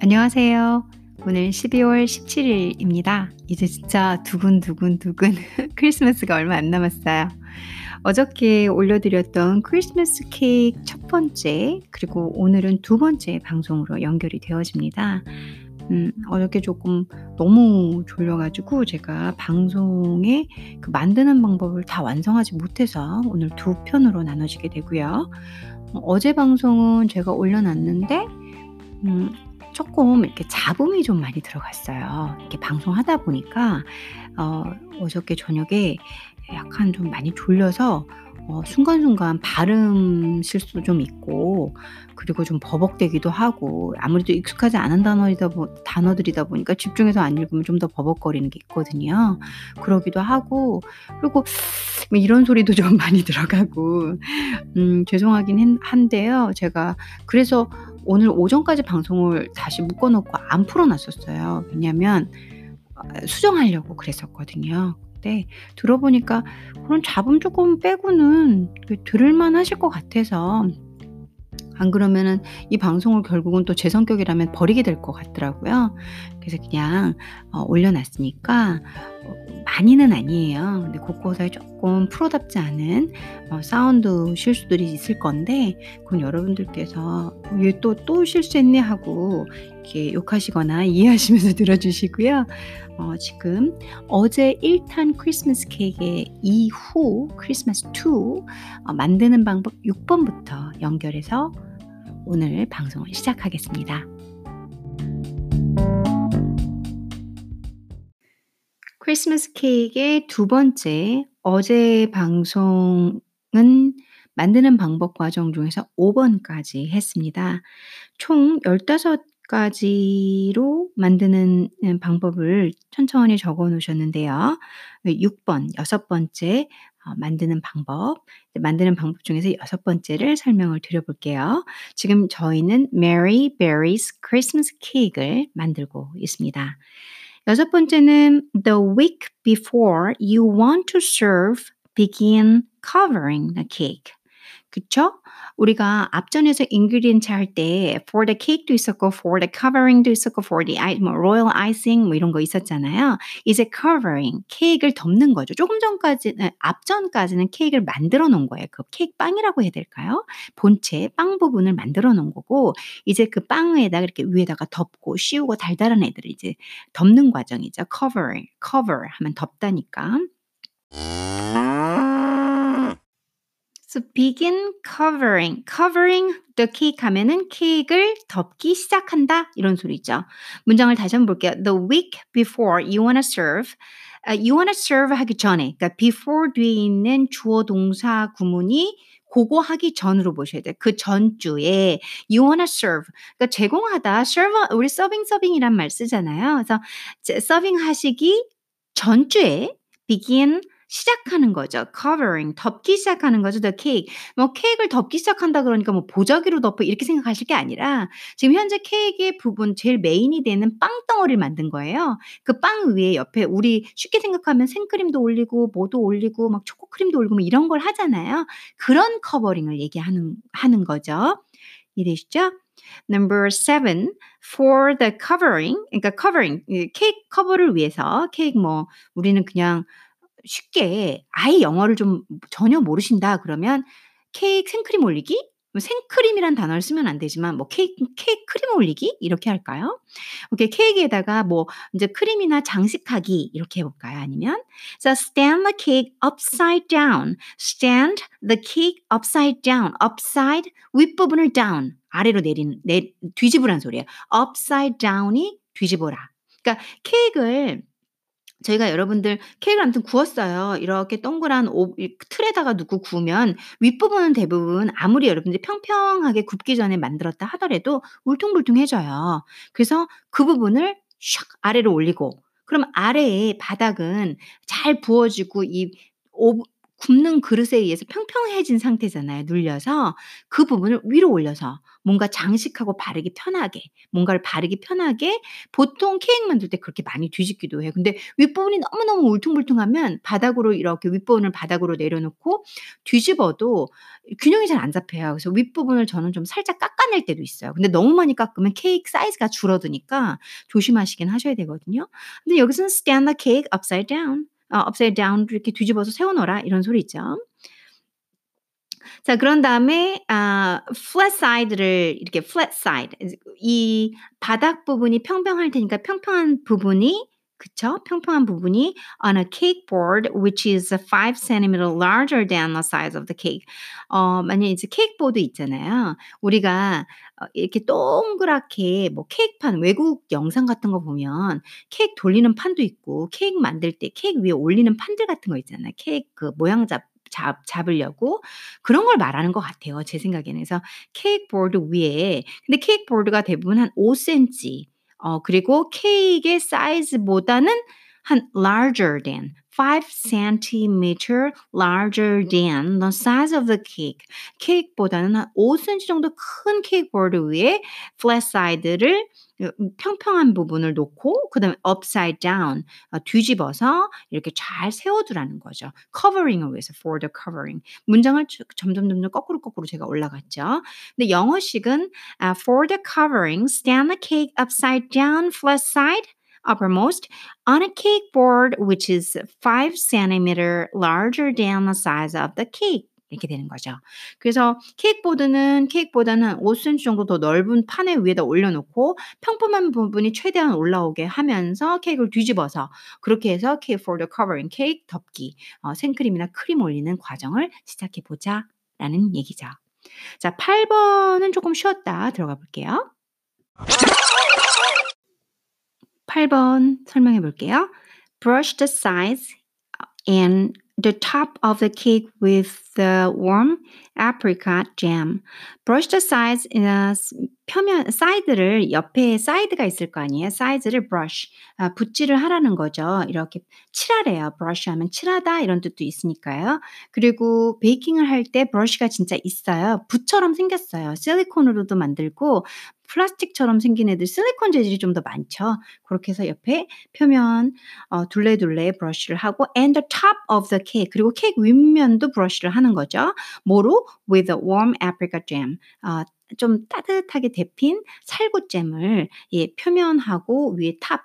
안녕하세요. 오늘 12월 17일입니다. 이제 진짜 두근두근 두근 크리스마스가 얼마 안 남았어요. 어저께 올려드렸던 크리스마스 케이크 첫 번째, 그리고 오늘은 두 번째 방송으로 연결이 되어집니다. 음, 어저께 조금 너무 졸려가지고 제가 방송에 그 만드는 방법을 다 완성하지 못해서 오늘 두 편으로 나눠지게 되고요. 어, 어제 방송은 제가 올려놨는데, 음, 조금 이렇게 잡음이 좀 많이 들어갔어요. 이렇게 방송하다 보니까 어, 어저께 저녁에 약간 좀 많이 졸려서 어, 순간순간 발음 실수도 좀 있고 그리고 좀 버벅대기도 하고 아무래도 익숙하지 않은 단어이다 보, 단어들이다 보니까 집중해서 안 읽으면 좀 더 버벅거리는 게 있거든요. 그러기도 하고 그리고 뭐 이런 소리도 좀 많이 들어가고 음, 죄송하긴 한데요. 제가 그래서 오늘 오전까지 방송을 다시 묶어놓고 안 풀어놨었어요. 왜냐면 어, 수정하려고 그랬었거든요. 근데 들어보니까 그런 잡음 조금 빼고는 그 들을만 하실 것 같아서 안 그러면은 이 방송을 결국은 또 제 성격이라면 버리게 될 것 같더라고요. 그래서 그냥 어, 올려놨으니까 어, 많이는 아니에요. 근데 곳곳에 조금 프로답지 않은 어, 사운드 실수들이 있을 건데 그건 여러분들께서 왜또 또 실수했네 하고 이렇게 욕하시거나 이해하시면서 들어주시고요. 어, 지금 어제 1탄 크리스마스 케이크 이후 크리스마스 2 어, 만드는 방법 6번부터 연결해서 오늘 방송을 시작하겠습니다. 크리스마스 케이크의 두 번째 어제 방송은 만드는 방법 과정 중에서 5번까지 했습니다. 총 15가지로 만드는 방법을 천천히 적어 놓으셨는데요. 6번, 여섯 번째 어, 만드는 방법, 만드는 방법 중에서 여섯 번째를 설명을 드려볼게요. 지금 저희는 Mary Berry's Christmas Cake을 만들고 있습니다. 여섯 번째는 The week before you want to serve, begin covering the cake. 그쵸? 우리가 앞전에서 ingredients 할때 for the cake도 있었고 for the covering도 있었고 for the 뭐 royal icing 뭐 이런 거 있었잖아요. 이제 covering 케이크를 덮는 거죠. 조금 전까지 앞전까지는 케이크를 만들어 놓은 거예요. 그 케이크 빵이라고 해야 될까요? 본체 빵 부분을 만들어 놓은 거고 이제 그 빵에다가 이렇게 위에다가 덮고 씌우고 달달한 애들을 이제 덮는 과정이죠. covering, cover 하면 덮다니까. So begin covering. covering the cake 하면은 케이크를 덮기 시작한다. 이런 소리죠. 문장을 다시 한번 볼게요. The week before you wanna serve. Uh, you wanna serve 하기 전에. 그러니까 before 뒤에 있는 주어 동사 구문이 그거 하기 전으로 보셔야 돼요. 그 전주에 you wanna serve. 그러니까 제공하다. serve 우리 서빙 서빙이란 말 쓰잖아요. 그래서 서빙 하시기 전주에 begin 시작하는 거죠. covering 덮기 시작하는 거죠. the cake. 뭐 케이크를 덮기 시작한다 그러니까 뭐 보자기로 덮어 이렇게 생각하실 게 아니라 지금 현재 케이크의 부분 제일 메인이 되는 빵 덩어리를 만든 거예요. 그 빵 위에 옆에 우리 쉽게 생각하면 생크림도 올리고 뭐도 올리고 막 초코크림도 올리고 뭐 이런 걸 하잖아요. 그런 covering을 얘기하는 하는 거죠. 이해되시죠? Number seven, for the covering, 그러니까 covering, 케이크 커버를 위해서 케이크 뭐 우리는 그냥 쉽게 아예 영어를 좀 전혀 모르신다 그러면 케이크 생크림 올리기? 뭐 생크림이란 단어를 쓰면 안 되지만 뭐 케이크, 케이크 크림 올리기 이렇게 할까요? 오케이 케이크에다가 뭐 이제 크림이나 장식하기 이렇게 해볼까요? 아니면 자 stand the cake upside down, stand the cake upside down, upside 윗부분을 down 아래로 내리는 내 뒤집으란 소리예요. upside down이 뒤집어라. 그러니까 케이크를 저희가 여러분들 케이크를 아무튼 구웠어요. 이렇게 동그란 오, 틀에다가 넣고 구우면 윗부분은 대부분 아무리 여러분들이 평평하게 굽기 전에 만들었다 하더라도 울퉁불퉁해져요. 그래서 그 부분을 샥 아래로 올리고 그럼 아래의 바닥은 잘 부어지고 이 오, 굽는 그릇에 의해서 평평해진 상태잖아요, 눌려서. 그 부분을 위로 올려서 뭔가 장식하고 바르기 편하게, 뭔가를 바르기 편하게 보통 케이크 만들 때 그렇게 많이 뒤집기도 해요. 근데 윗부분이 너무너무 울퉁불퉁하면 바닥으로 이렇게 윗부분을 바닥으로 내려놓고 뒤집어도 균형이 잘 안 잡혀요. 그래서 윗부분을 저는 좀 살짝 깎아낼 때도 있어요. 근데 너무 많이 깎으면 케이크 사이즈가 줄어드니까 조심하시긴 하셔야 되거든요. 근데 여기서는 stand the cake upside down. 어, upside down 이렇게 뒤집어서 세워놓어라 이런 소리 있죠. 자, 그런 다음에 아, flat side를 이렇게 flat side 이 바닥 부분이 평평할 테니까 평평한 부분이 그쵸? 평평한 부분이 on a cake board which is 5 cm larger than the size of the cake. 어, 만약에 이제 케이크 보드 있잖아요. 우리가 어, 이렇게 동그랗게 뭐 케이크판 외국 영상 같은 거 보면 케이크 돌리는 판도 있고 케이크 만들 때 케이크 위에 올리는 판들 같은 거 있잖아요. 케이크 그 모양 잡 잡, 잡으려고 그런 걸 말하는 것 같아요. 제 생각에는. 그래서 케이크 보드 위에 근데 케이크 보드가 대부분 한 5cm 어, 그리고 케이크의 사이즈보다는 한 larger than 5 cm larger than the size of the cake. 케이크보다는 한 5cm 정도 큰 케이크 보드 위에 flat side를 평평한 부분을 놓고 그다음에 upside down 어, 뒤집어서 이렇게 잘 세워두라는 거죠. covering을 위해서 for the covering 문장을 점점 점점 거꾸로 거꾸로 제가 올라갔죠. 근데 영어식은 uh, for the covering stand the cake upside down flat side uppermost on a cake board which is 5 cm larger than the size of the cake. 이렇게 되는 거죠. 그래서 케이크보드는 케이크보다는 5cm 정도 더 넓은 판에 위에다 올려놓고 평범한 부분이 최대한 올라오게 하면서 케이크를 뒤집어서 그렇게 해서 케이크 for the 케이크 덮기 어, 생크림이나 크림 올리는 과정을 시작해 보자 라는 얘기죠. 자 8번은 조금 쉬었다 들어가 볼게요. 8번 설명해 볼게요. Brush the sides and the top of the cake with the warm apricot jam. Brush the sides 표면 사이드를 옆에 사이드가 있을 거 아니에요. 사이즈를 brush 아, 붓질을 하라는 거죠. 이렇게 칠하래요. brush 하면 칠하다 이런 뜻도 있으니까요. 그리고 베이킹을 할 때 브러쉬가 진짜 있어요. 붓처럼 생겼어요. 실리콘으로도 만들고 플라스틱처럼 생긴 애들 실리콘 재질이 좀 더 많죠. 그렇게 해서 옆에 표면 어, 둘레둘레 브러쉬를 하고 and the top of the cake 그리고 케이크 윗면도 브러쉬를 하는 거죠. 뭐로? with a warm apricot jam. 어, 좀 따뜻하게 데핀 살구잼을 예, 표면하고 위에 top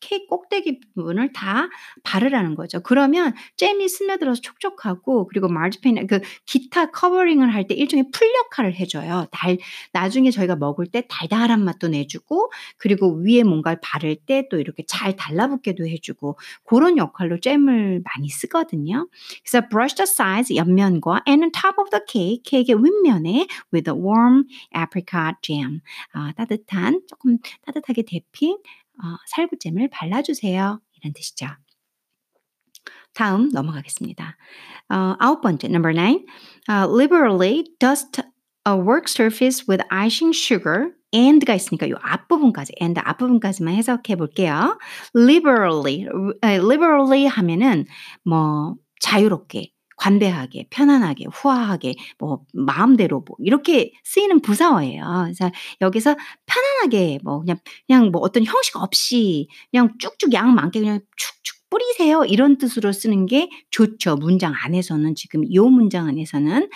케이크 꼭대기 부분을 다 바르라는 거죠. 그러면 잼이 스며들어서 촉촉하고 그리고 marzipan인 그 기타 covering을 할 때 일종의 풀 역할을 해줘요. 달 나중에 저희가 먹을 때 달달한 맛도 내주고 그리고 위에 뭔가를 바를 때 또 이렇게 잘 달라붙게도 해주고 그런 역할로 잼을 많이 쓰거든요. 그래서 brush the sides 옆면과 and top of the cake 케이크의 윗면에 with a warm apricot jam 아, 따뜻한 조금 따뜻하게 데핀 어, 살구잼을 발라주세요. 이런 뜻이죠. 다음 넘어가겠습니다. 어, 아홉 번째, number nine. Uh, liberally dust a work surface with icing sugar and가 있으니까 이 앞부분까지 and 앞부분까지만 해석해 볼게요. liberally, liberally 하면은 뭐 자유롭게 관대하게, 편안하게, 후하게, 뭐 마음대로 뭐 이렇게 쓰이는 부사어예요. 그래서 여기서 편안하게 뭐 그냥 그냥 뭐 어떤 형식 없이 그냥 쭉쭉 양 많게 그냥 축축 뿌리세요. 이런 뜻으로 쓰는 게 좋죠. 문장 안에서는 지금 이 문장 안에서는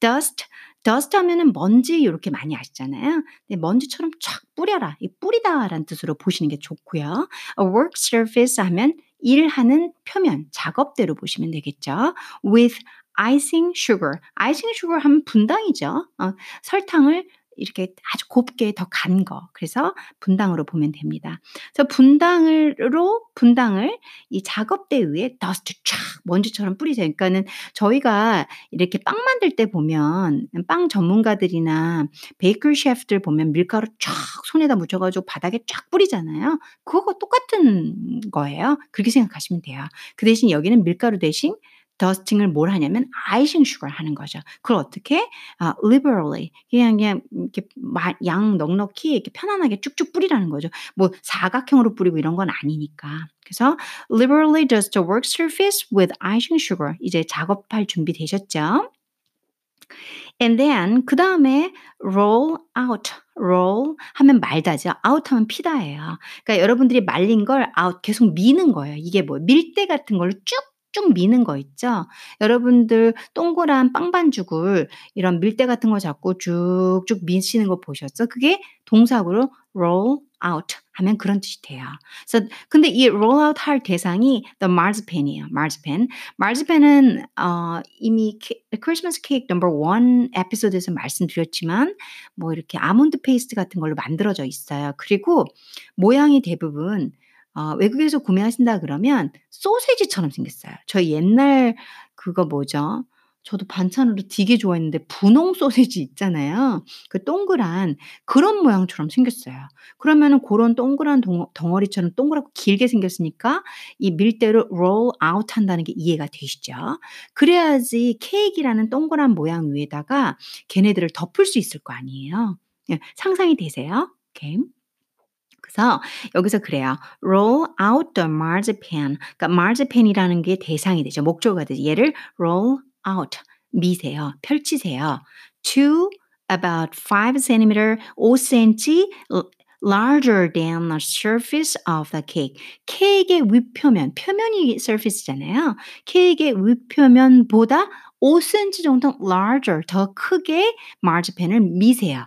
dust dust 하면은 먼지 이렇게 많이 아시잖아요. 근데 먼지처럼 쫙 뿌려라. 이 뿌리다라는 뜻으로 보시는 게 좋고요. A work surface 하면 일하는 표면, 작업대로 보시면 되겠죠. with icing sugar. icing sugar 하면 분당이죠. 어, 설탕을 이렇게 아주 곱게 더 간 거. 그래서 분당으로 보면 됩니다. 그래서 분당으로 분당을 이 작업대 위에 더스트 쫙 먼지처럼 뿌리세요. 그러니까는 저희가 이렇게 빵 만들 때 보면 빵 전문가들이나 베이커 셰프들 보면 밀가루 쫙 손에다 묻혀 가지고 바닥에 쫙 뿌리잖아요. 그거 똑같은 거예요. 그렇게 생각하시면 돼요. 그 대신 여기는 밀가루 대신 dusting을 뭘 하냐면 icing sugar 하는 거죠. 그걸 어떻게? 아, liberally 그냥 그냥 이렇게 양 넉넉히 이렇게 편안하게 쭉쭉 뿌리라는 거죠. 뭐 사각형으로 뿌리고 이런 건 아니니까. 그래서 liberally dust the work surface with icing sugar. 이제 작업할 준비 되셨죠? And then 그 다음에 roll out, roll 하면 말다죠. out 하면 피다예요. 그러니까 여러분들이 말린 걸 out 계속 미는 거예요. 이게 뭐 밀대 같은 걸로 쭉 쭉 미는 거 있죠. 여러분들 동그란 빵 반죽을 이런 밀대 같은 거 잡고 쭉쭉 미시는 거 보셨죠? 그게 동사구로 roll out 하면 그런 뜻이 돼요. 그래서 근데 이 roll out 할 대상이 the marzipan이에요. marzipan. marzipan은 어, 이미 크리스마스 케이크 number one 에피소드에서 말씀드렸지만 뭐 이렇게 아몬드 페이스트 같은 걸로 만들어져 있어요. 그리고 모양이 대부분 어, 외국에서 구매하신다 그러면 소세지처럼 생겼어요. 저희 옛날 그거 뭐죠? 저도 반찬으로 되게 좋아했는데 분홍 소세지 있잖아요. 그 동그란 그런 모양처럼 생겼어요. 그러면은 고런 동그란 덩 덩어 리처럼 동그랗고 길게 생겼으니까 이 밀대로 roll out 한다는 게 이해가 되시죠? 그래야지 케이크라는 동그란 모양 위에다가 걔네들을 덮을 수 있을 거 아니에요. 예 상상이 되세요? 오케이. 그래서 여기서 그래요. roll out the marzipan. 그러니까 marzipan이라는 게 대상이 되죠. 목적어가 되죠. 얘를 roll out 미세요. 펼치세요. to about 5 cm, 5cm larger than the surface of the cake. 케이크의 윗표면, 표면이 surface잖아요. 케이크의 윗표면보다 5cm 정도 larger, 더 크게 marzipan을 미세요.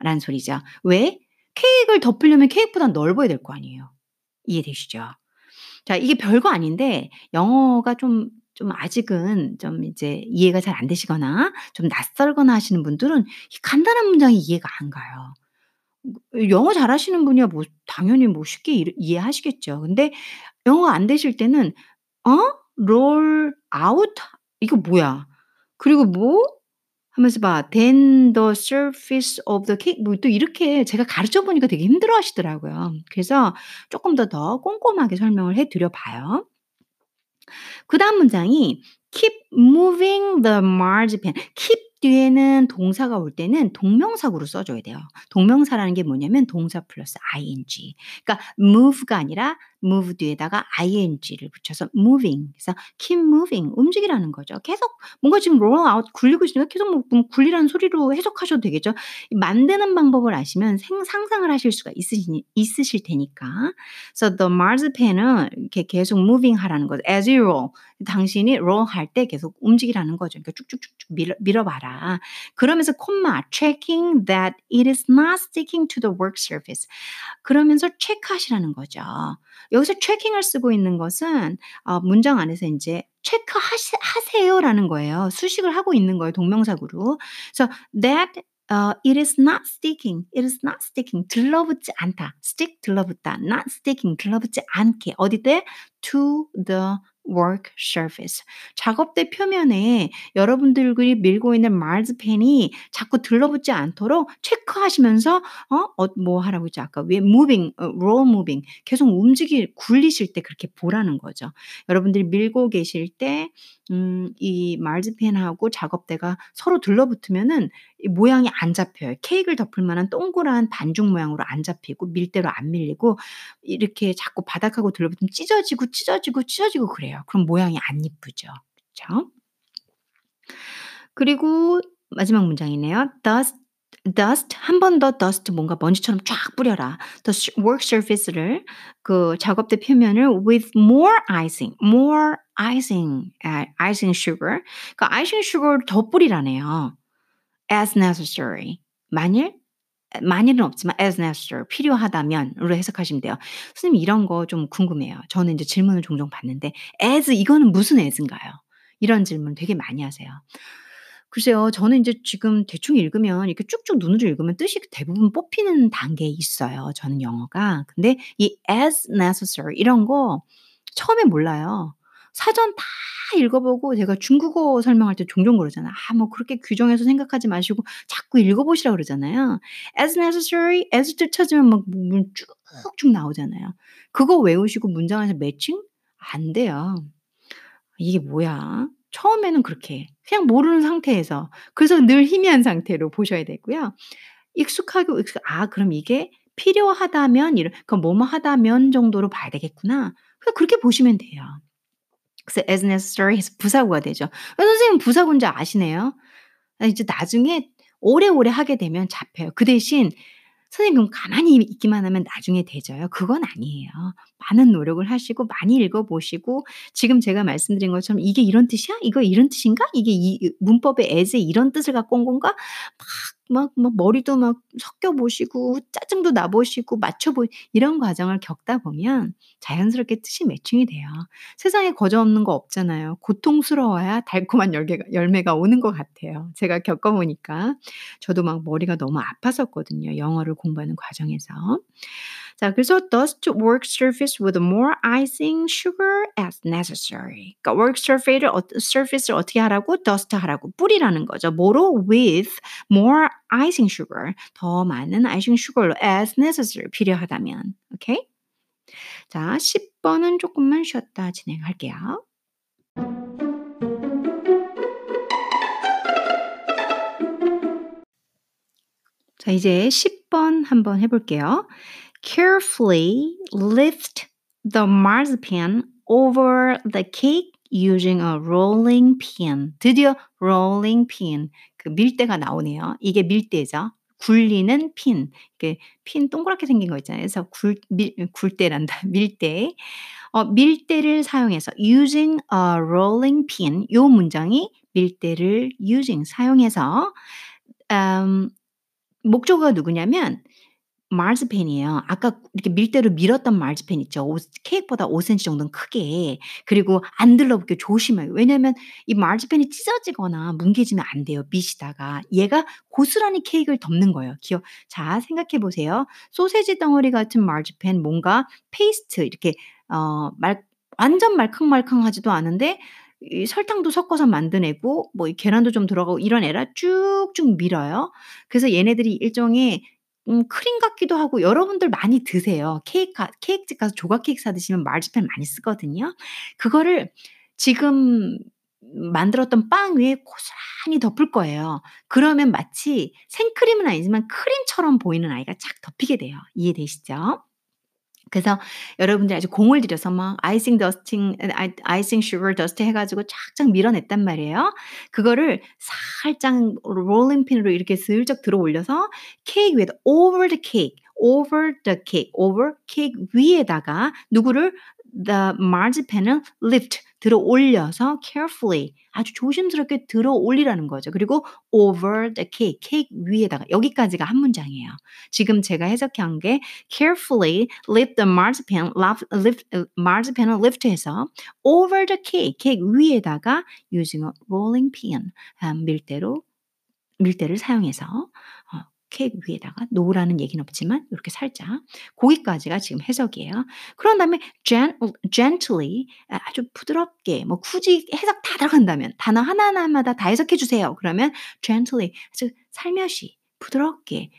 라는 소리죠. 왜? 케이크를 덮으려면 케이크보다 넓어야 될 거 아니에요. 이해되시죠? 자, 이게 별거 아닌데 영어가 좀좀 아직은 좀 이제 이해가 잘 안 되시거나 좀 낯설거나 하시는 분들은 이 간단한 문장이 이해가 안 가요. 영어 잘하시는 분이야 뭐 당연히 뭐 쉽게 이 이해하시겠죠. 근데 영어가 안 되실 때는 어? roll out 이거 뭐야? 그리고 뭐? 하면서 봐. then the surface of the cake 뭐 또 이렇게 제가 가르쳐 보니까 되게 힘들어 하시더라고요. 그래서 조금 더 더 꼼꼼하게 설명을 해 드려 봐요. 그다음 문장이 keep moving the marzipan. keep 뒤에는 동사가 올 때는 동명사구로 써줘야 돼요. 동명사라는 게 뭐냐면 동사 플러스 ing. 그러니까 move가 아니라 move 뒤에다가 ing를 붙여서 moving. 그래서 keep moving. 움직이라는 거죠. 계속 뭔가 지금 roll out 굴리고 있으니까 계속 뭐 굴리라는 소리로 해석하셔도 되겠죠. 만드는 방법을 아시면 생, 상상을 하실 수가 있으시, 있으실 테니까. So the marzipan은 이렇게 계속 moving 하라는 거죠. As you roll. 당신이 roll 할 때 계속 움직이라는 거죠. 그러니까 쭉쭉쭉쭉 밀어, 밀어봐라. 그러면서 콤마 checking that it is not sticking to the work surface. 그러면서 체크하시라는 거죠. 여기서 체킹을 쓰고 있는 것은 어, 문장 안에서 이제 체크하세요라는 거예요. 수식을 하고 있는 거예요. 동명사구로. 그래서 that uh, it is not sticking. It is not sticking. 들러붙지 않다. stick 들러붙다. not sticking 들러붙지 않게. 어디 때? to the work surface. 작업대 표면에 여러분들이 밀고 있는 마르즈펜이 자꾸 들러붙지 않도록 체크하시면서 어, 어, 뭐 하라고 했죠? 아까 왜 moving, 어, roll moving 계속 움직이 굴리실 때 그렇게 보라는 거죠. 여러분들이 밀고 계실 때 음, 이 마르즈펜하고 작업대가 서로 들러붙으면은 이 모양이 안 잡혀요. 케이크를 덮을 만한 동그란 반죽 모양으로 안 잡히고 밀대로 안 밀리고 이렇게 자꾸 바닥하고 들러붙으면 찢어지고 찢어지고 찢어지고 그래요. 그럼 모양이 안 이쁘죠. 그쵸? 그리고 마지막 문장이네요. Dust dust 한 번 더 dust 뭔가 먼지처럼 쫙 뿌려라. The work surface를 그 작업대 표면을 with more icing, more icing, icing sugar. 그 icing sugar 더 뿌리라네요. As necessary. 만일 만일은 없지만 as necessary 필요하다면으로 해석하시면 돼요. 선생님 이런 거 좀 궁금해요. 저는 이제 질문을 종종 받는데 as 이거는 무슨 as인가요? 이런 질문 되게 많이 하세요. 글쎄요. 저는 이제 지금 대충 읽으면 이렇게 쭉쭉 눈으로 읽으면 뜻이 대부분 뽑히는 단계에 있어요, 저는 영어가. 근데 이 as necessary 이런 거 처음에 몰라요. 사전 다 읽어보고 제가 중국어 설명할 때 종종 그러잖아요. 아, 뭐 그렇게 규정해서 생각하지 마시고 자꾸 읽어보시라 그러잖아요. as necessary, as 를 찾으면 막문 쭉쭉 나오잖아요. 그거 외우시고 문장 안에서 매칭 안 돼요. 이게 뭐야? 처음에는 그렇게 그냥 모르는 상태에서 그래서 늘 희미한 상태로 보셔야 되고요. 익숙하고 익숙 '아 그럼 이게 필요하다면 이런 그럼 뭐뭐 하다면 정도로 봐야 되겠구나.' 그렇게 보시면 돼요. As necessary 해서 부사구가 되죠. 어 선생님 부사구인 줄 아시네요. 아 이제 나중에 오래오래 하게 되면 잡혀요. 그 대신 선생님 가만히 있기만 하면 나중에 되져요? 그건 아니에요. 많은 노력을 하시고 많이 읽어 보시고 지금 제가 말씀드린 것처럼 '이게 이런 뜻이야? 이거 이런 뜻인가? 이게 이 문법의 as에 이런 뜻을 갖고 온 건가?' 막 막 막 머리도 막 섞여 보시고 짜증도 나 보시고 맞춰 보 이런 과정을 겪다 보면 자연스럽게 뜻이 매칭이 돼요. 세상에 거저 없는 거 없잖아요. 고통스러워야 달콤한 열개가 열매가 오는 것 같아요. 제가 겪어 보니까. 저도 막 머리가 너무 아팠었거든요, 영어를 공부하는 과정에서. 자 그래서 dust work surface with more icing sugar as necessary. 그러니까 work surface를 어 surface를 어떻게 하라고? dust 하라고 뿌리라는 거죠. 뭐로? with more icing sugar. 더 많은 아이싱 슈거로 as necessary 필요하다면. 오케이? 자 10번은 쪼끔만 쉬었다 진행할게요. 자 이제 10번 한번 해 볼게요. Carefully lift the marzipan over the cake using a rolling pin. 드디어 rolling pin. 그 밀대가 나오네요. 이게 밀대죠. 굴리는 핀. 핀 동그랗게 생긴 거 있잖아요. 그래서 굴 밀 굴대란다. 밀대. 어 밀대를 사용해서 using a rolling pin 요 문장이 밀대를 using 사용해서 음 목적어가 누구냐면 marzipan이에요. 아까 이렇게 밀대로 밀었던 marzipan 있죠. 오 케이크보다 5 센티 정도는 크게. 그리고 안 들러붙게 조심해요. 왜냐면 이 marzipan이 찢어지거나 뭉개지면 안 돼요, 밑이다가. 얘가 고스란히 케이크를 덮는 거예요. 기억 자 생각해 보세요. 소시지 덩어리 같은 marzipan 뭔가 페이스트 이렇게 어 말 완전 말캉말캉하지도 않은데 이 설탕도 섞어서 만들어내고 뭐 이 계란도 좀 들어가고 이런 애라 쭉쭉 밀어요. 그래서 얘네들이 일종의 음 크림 같기도 하고 여러분들 많이 드세요. 케이크 가 케이크집 가서 조각 케이크 사 드시면 마르지펜 많이 쓰거든요. 그거를 지금 만들었던 빵 위에 고스란히 덮을 거예요. 그러면 마치 생크림은 아니지만 크림처럼 보이는 아이가 착 덮이게 돼요. 이해되시죠? 그래서 여러분들이 아주 공을 들여서 막 icing dusting 아이 icing sugar dust 해 가지고 쫙쫙 밀어냈단 말이에요. 그거를 살짝 rolling pin으로 이렇게 슬쩍 들어 올려서 케이크 위에다 over the over the cake, over 케이크 위에다가 누구를 the marzipan을 lift 들어 올려서 carefully 아주 조심스럽게 들어 올리라는 거죠. 그리고 over the cake, 케이크 위에다가 여기까지가 한 문장이에요. 지금 제가 해석한 게 carefully lift the marzipan, lift, marzipan을 lift해서 over the cake, 케이크 위에다가 using a rolling pin, 밀대로 밀대를 사용해서 어, 케이크 위에다가 놓으라는 얘기는 없지만 이렇게 살짝 거기까지가 지금 해석이에요. 그런 다음에 gen, gently 아주 부드럽게 뭐 굳이 해석 다 들어간다면 단어 하나하나마다 다 해석해 주세요. 그러면 gently 아주 살며시 부드럽게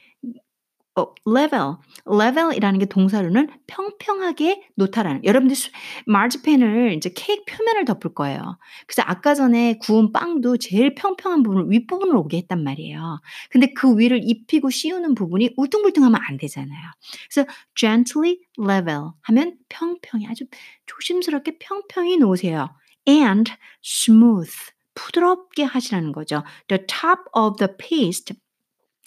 어 level, level이라는 게 동사로는 평평하게 놓다라는 여러분들 수 마르지펜을 인제 케이크 표면을 덮을 거예요. 그래서 아까 전에 구운 빵도 제일 평평한 부분을 윗부분을 오게 했단 말이에요. 근데 그 위를 입히고 씌우는 부분이 울퉁불퉁하면 안 되잖아요. 그래서 gently level 하면 평평히 아주 조심스럽게 평평히 놓으세요. and smooth 부드럽게 하시라는 거죠. The top of the paste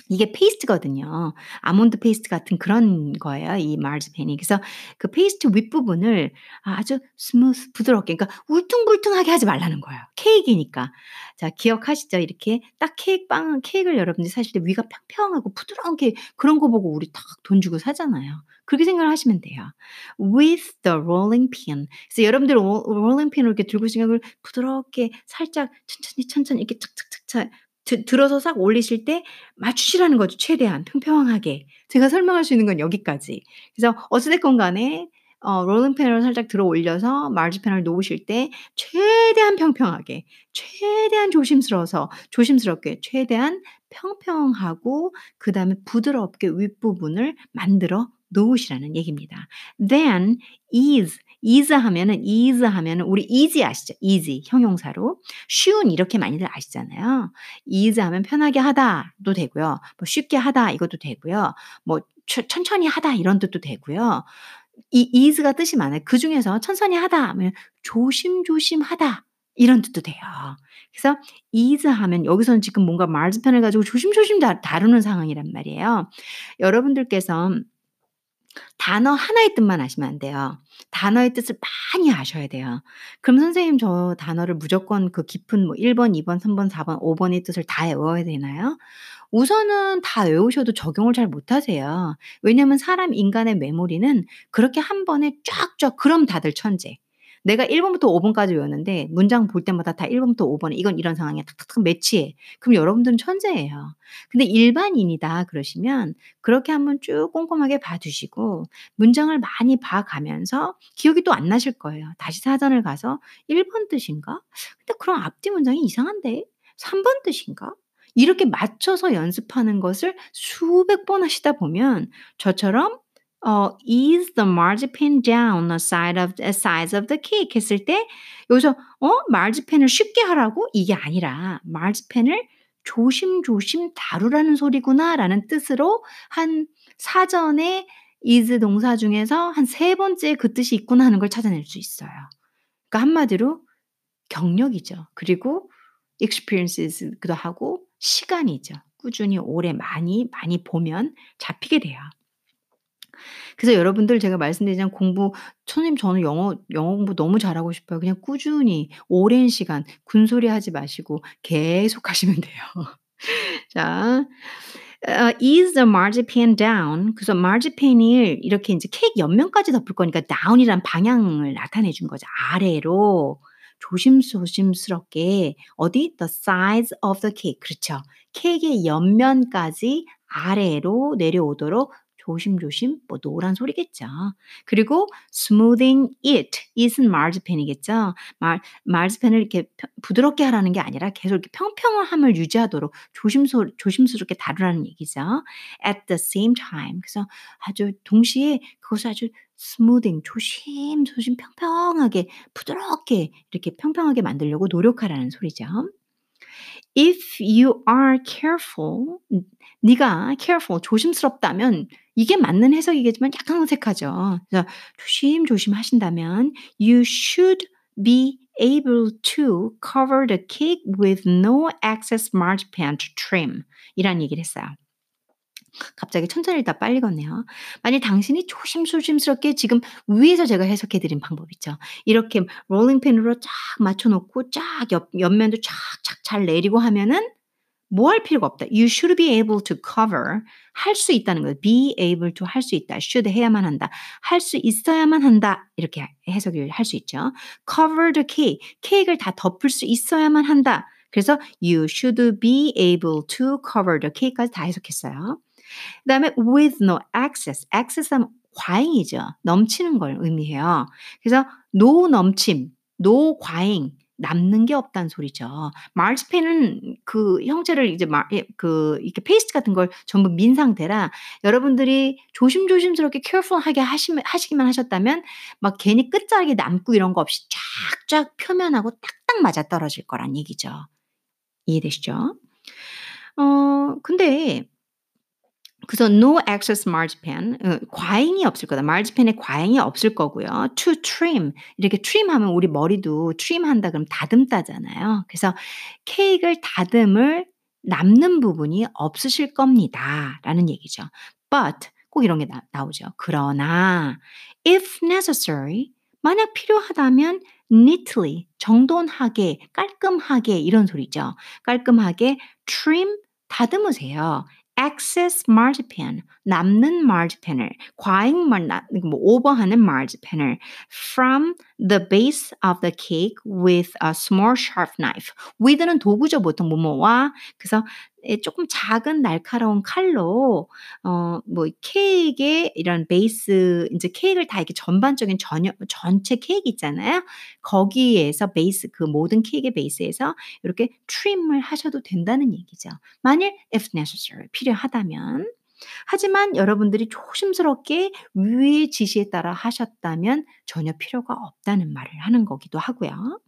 이게 페이스트거든요. 아몬드 페이스트 같은 그런 거예요, 이 marzipan이. 그래서 그 페이스트 윗부분을 아주 smooth 부드럽게 그러니까 울퉁불퉁하게 하지 말라는 거예요. 케이크니까. 자, 기억하시죠? 이렇게 딱 케이크 빵 케이크를 여러분들이 사실 때 위가 평평하고 부드러운 게 그런 거 보고 우리 딱 돈 주고 사잖아요. 그렇게 생각을 하시면 돼요. With the rolling pin. 그래서 여러분들 rolling pin을 이렇게 들고 생각을 부드럽게 살짝 천천히 천천히 이렇게 착착착착 드, 들어서 싹 올리실 때 맞추시라는 거죠. 최대한 평평하게. 제가 설명할 수 있는 건 여기까지. 그래서 어찌됐건 간에 어, 롤링펜을 살짝 들어 올려서 마르지펜을 놓으실 때 최대한 평평하게, 최대한 조심스러워서, 조심스럽게, 최대한 평평하고 그 다음에 부드럽게 윗부분을 만들어 놓으시라는 얘기입니다. Then ease is 하면은 is 하면은 우리 easy 아시죠? easy 형용사로 쉬운 이렇게 많이들 아시잖아요. is 하면 편하게 하다도 되고요. 뭐 쉽게 하다 이것도 되고요. 뭐 천천히 하다 이런 뜻도 되고요. 이 is가 뜻이 많아요. 그 중에서 천천히 하다 하면 조심조심 하다 이런 뜻도 돼요. 그래서 is 하면 여기서는 지금 뭔가 말즈편을 가지고 조심조심 다, 다루는 상황이란 말이에요. 여러분들께서 단어 하나의 뜻만 아시면 안 돼요. 단어의 뜻을 많이 아셔야 돼요. 그럼 선생님 저 단어를 무조건 그 깊은 뭐 1번, 2번, 3번, 4번, 5번의 뜻을 다 외워야 되나요? 우선은 다 외우셔도 적용을 잘 못하세요. 왜냐면 사람 인간의 메모리는 그렇게 한 번에 쫙쫙 그럼 다들 천재. 내가 1번부터 5번까지 외웠는데 문장 볼 때마다 다 1번부터 5번에 이건 이런 상황에 탁탁탁 매치해. 그럼 여러분들은 천재예요. 근데 일반인이다 그러시면 그렇게 한번 쭉 꼼꼼하게 봐두시고 문장을 많이 봐가면서 기억이 또 안 나실 거예요. 다시 사전을 가서 1번 뜻인가? 근데 그럼 앞뒤 문장이 이상한데? 3번 뜻인가? 이렇게 맞춰서 연습하는 것을 수백 번 하시다 보면 저처럼 어, is the marzipan down the side of the size of the cake 했을 때 여기서 어 marzipan을 쉽게 하라고 이게 아니라 marzipan을 조심조심 다루라는 소리구나라는 뜻으로 한 사전에 is 동사 중에서 한 세 번째 그 뜻이 있구나 하는 걸 찾아낼 수 있어요. 그러니까 한마디로 경력이죠. 그리고 experiences기도 하고 시간이죠. 꾸준히 오래 많이 많이 보면 잡히게 돼요. 그래서 여러분들 제가 말씀드리자면 공부 선생님 저는 영어 영어 공부 너무 잘하고 싶어요. 그냥 꾸준히 오랜 시간 군소리 하지 마시고 계속 하시면 돼요. 자. Uh, is the marzipan down? 그래서 marzipan을 이렇게 이제 케이크 옆면까지 덮을 거니까 down이란 방향을 나타내 준 거죠. 아래로 조심조심스럽게 어디? The size of the cake. 그렇죠. 케이크의 옆면까지 아래로 내려오도록 조심조심 뭐 노란 소리겠죠. 그리고 smoothing it it은 marzipan이겠죠. 말 marzipan을 이렇게 부드럽게 하라는 게 아니라 계속 이렇게 평평함을 유지하도록 조심소 조심스럽게 다루라는 얘기죠. At the same time. 그래서 아주 동시에 그것을 아주 smoothing 조심 조심 평평하게 부드럽게 이렇게 평평하게 만들려고 노력하라는 소리죠. If you are careful, 네가 careful 조심스럽다면 이게 맞는 해석이겠지만 약간 어색하죠. 조심조심 하신다면 you should be able to cover the cake with no excess marzipan to trim 이란 얘기를 했어요. 갑자기 천천히 읽다 빨리 걷네요. 만약 당신이 조심조심스럽게 지금 위에서 제가 해석해 드린 방법 있죠. 이렇게 롤링핀으로 쫙 맞춰 놓고 쫙 옆, 옆면도 쫙쫙 잘 내리고 하면은 뭐 할 필요가 없다. You should be able to cover. 할 수 있다는 거예요. be able to 할 수 있다. should 해야만 한다. 할 수 있어야만 한다. 이렇게 해석을 할 수 있죠. cover the cake. 케이크를 다 덮을 수 있어야만 한다. 그래서 you should be able to cover the cake까지 다 해석했어요. 그 다음에 with no excess. excess 하면 과잉이죠. 넘치는 걸 의미해요. 그래서 no 넘침, no 과잉, 남는 게 없다는 소리죠. marzipan은 그 형체를 이제 마, 예, 그 이렇게 페이스트 같은 걸 전부 민 상태라 여러분들이 조심조심스럽게 careful하게 하시, 하시기만 하셨다면 막 괜히 끝자락에 남고 이런 거 없이 쫙쫙 표면하고 딱딱 맞아 떨어질 거란 얘기죠. 이해되시죠? 어, 근데 그래서 no excess marzipan 어, 과잉이 없을 거다. marzipan에 과잉이 없을 거고요. to trim 이렇게 trim 하면 우리 머리도 trim 한다 그럼 다듬다잖아요. 그래서 케이크를 다듬을 남는 부분이 없으실 겁니다 라는 얘기죠. but 꼭 이런 게 나, 나오죠. 그러나 if necessary 만약 필요하다면 neatly 정돈하게 깔끔하게 이런 소리죠. 깔끔하게 trim 다듬으세요. excess marzipan, 남는 marzipan을, 과잉만, 뭐 오버하는 marzipan을 from the base of the cake with a small sharp knife. with는 도구죠, 보통 뭐뭐와. 그래서 조금 작은 날카로운 칼로 어 뭐 케이크의 이런 베이스 이제 케이크를 다 이렇게 전반적인 전혀, 전체 케이크 있잖아요. 거기에서 베이스 그 모든 케이크의 베이스에서 이렇게 트림을 하셔도 된다는 얘기죠. 만일 if necessary 필요하다면 하지만 여러분들이 조심스럽게 위의 지시에 따라 하셨다면 전혀 필요가 없다는 말을 하는 거기도 하고요.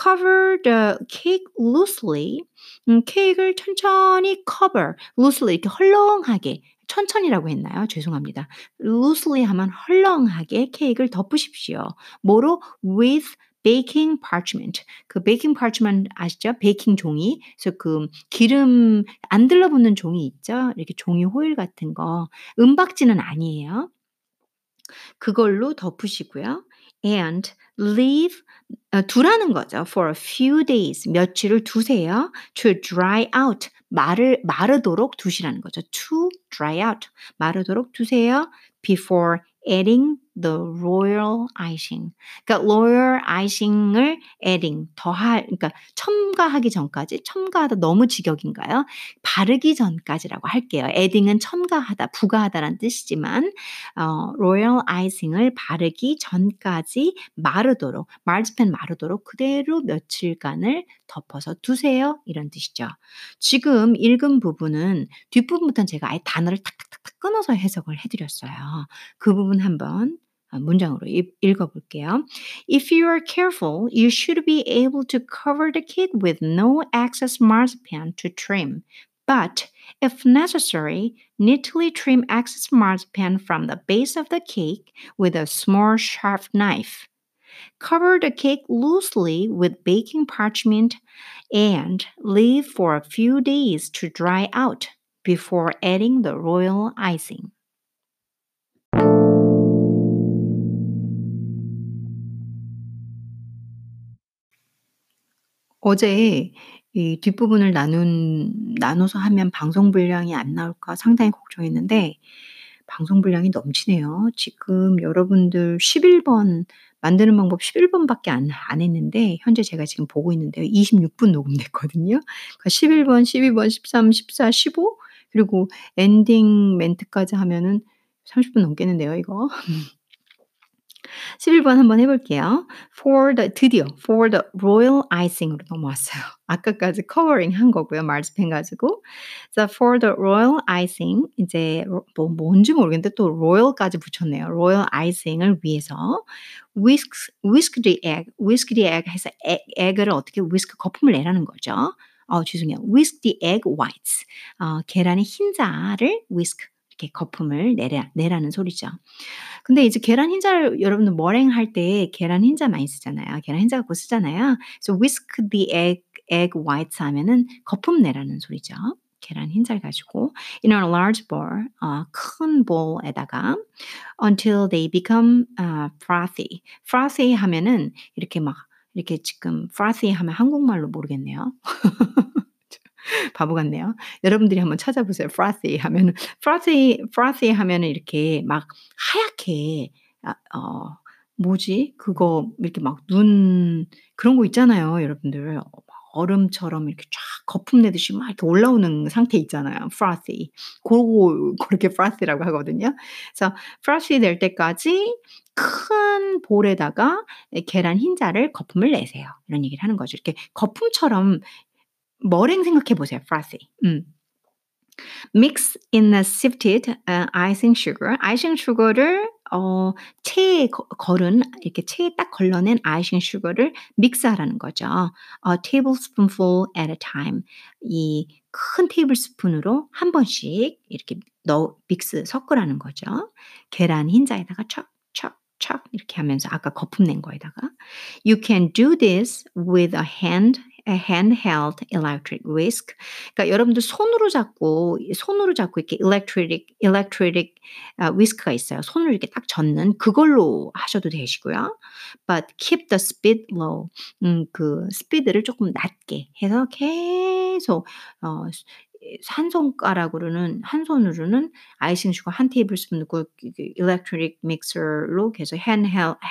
Cover the cake loosely. 음, 케이크를 천천히 cover, loosely 이렇게 헐렁하게 천천히라고 했나요? 죄송합니다. loosely 하면 헐렁하게 케이크를 덮으십시오. 뭐로? with baking parchment. 그 baking parchment 아시죠? 베이킹 종이. 그래서 그 기름 안 들러붙는 종이 있죠? 이렇게 종이 호일 같은 거. 은박지는 아니에요. 그걸로 덮으시고요. And leave 어, 두라는 거죠. for a few days 며칠을 두세요. to dry out 마를 마르도록 두시라는 거죠. to dry out 마르도록 두세요. before adding the royal icing. 그러니까 royal icing을 adding 더할 그러니까 첨가하기 전까지 첨가하다 너무 직역인가요? 바르기 전까지라고 할게요. adding은 첨가하다, 부가하다라는 뜻이지만 어, royal icing을 바르기 전까지 마르도록 마르지펜 마르도록 그대로 며칠간을 덮어서 두세요. 이런 뜻이죠. 지금 읽은 부분은 뒷부분부터는 제가 아예 단어를 탁탁탁탁 끊어서 해석을 해드렸어요. 그 부분 한번 문장으로 읽어볼게요. If you are careful, you should be able to cover the cake with no excess marzipan to trim. But if necessary, neatly trim excess marzipan from the base of the cake with a small sharp knife. Cover the cake loosely with baking parchment and leave for a few days to dry out before adding the royal icing. 어제 이 뒷부분을 나눈 나눠서 하면 방송 분량이 안 나올까 상당히 걱정했는데 방송 분량이 넘치네요. 지금 여러분들 11번 만드는 방법 11번밖에 안, 안 했는데 현재 제가 지금 보고 있는데요. 26분 녹음됐거든요. 그러니까 11번, 12번, 13, 14, 15 그리고 엔딩 멘트까지 하면은 30분 넘겠는데요, 이거. 11번 한번 해볼게요. For the 드디어 for the royal icing으로 넘어왔어요. 아까까지 covering 한 거고요. 마르지펜 가지고. 자, for the royal icing 이제 뭐 뭔지 모르겠는데 또 royal까지 붙였네요. royal icing을 위해서 whisk whisk the egg, whisk the egg 해서 에그를 어떻게 whisk 거품을 내라는 거죠. 어, 죄송해요. whisk the egg whites. 어, 계란의 흰자를 whisk 이렇게 거품을 내라, 내라는 소리죠. 근데 이제 계란 흰자를 여러분들 머랭할 때 계란 흰자 많이 쓰잖아요. 계란 흰자 갖고 쓰잖아요. So whisk the egg, egg whites 하면은 거품 내라는 소리죠. 계란 흰자를 가지고 in a large bowl, 어, 큰 볼에다가 until they become uh, frothy. frothy 하면은 이렇게 막 이렇게 지금 frothy 하면 한국말로 모르겠네요. 바보 같네요. 여러분들이 한번 찾아보세요. frothy 하면은 frothy frothy 하면은 이렇게 막 하얗게 아, 어 뭐지? 그거 이렇게 막 눈 그런 거 있잖아요, 여러분들. 얼음처럼 이렇게 쫙 거품 내듯이 막 이렇게 올라오는 상태 있잖아요. frothy. 고거 그렇게 frothy라고 하거든요. 그래서 frothy 될 때까지 큰 볼에다가 계란 흰자를 거품을 내세요. 이런 얘기를 하는 거죠. 이렇게 거품처럼 머랭 생각해 보세요. frothy. 음. mix in a sifted uh, icing sugar. 아이싱 슈거를 어, 체에 걸은 이렇게 체에 딱 걸러낸 아이싱 슈거를 믹스하라는 거죠. A tablespoonful at a time. 이 큰 테이블 스푼으로 한 번씩 이렇게 넣 믹스 섞으라는 거죠. 계란 흰자에다가 척척 척 이렇게 하면서 아까 거품 낸 거에다가 You can do this with a hand handheld electric whisk. 그러니까 여러분들 손으로 잡고 손으로 잡고 이렇게 electric electric uh, whisk가 있어요. 손으로 이렇게 딱 젓는 그걸로 하셔도 되시고요. But keep the speed low. 음, 그 스피드를 조금 낮게 해서 계속 어, 한 손가락으로는 한 손으로는 아이싱 슈거 한 테이블스푼 넣고 electric 믹서로 계속 hand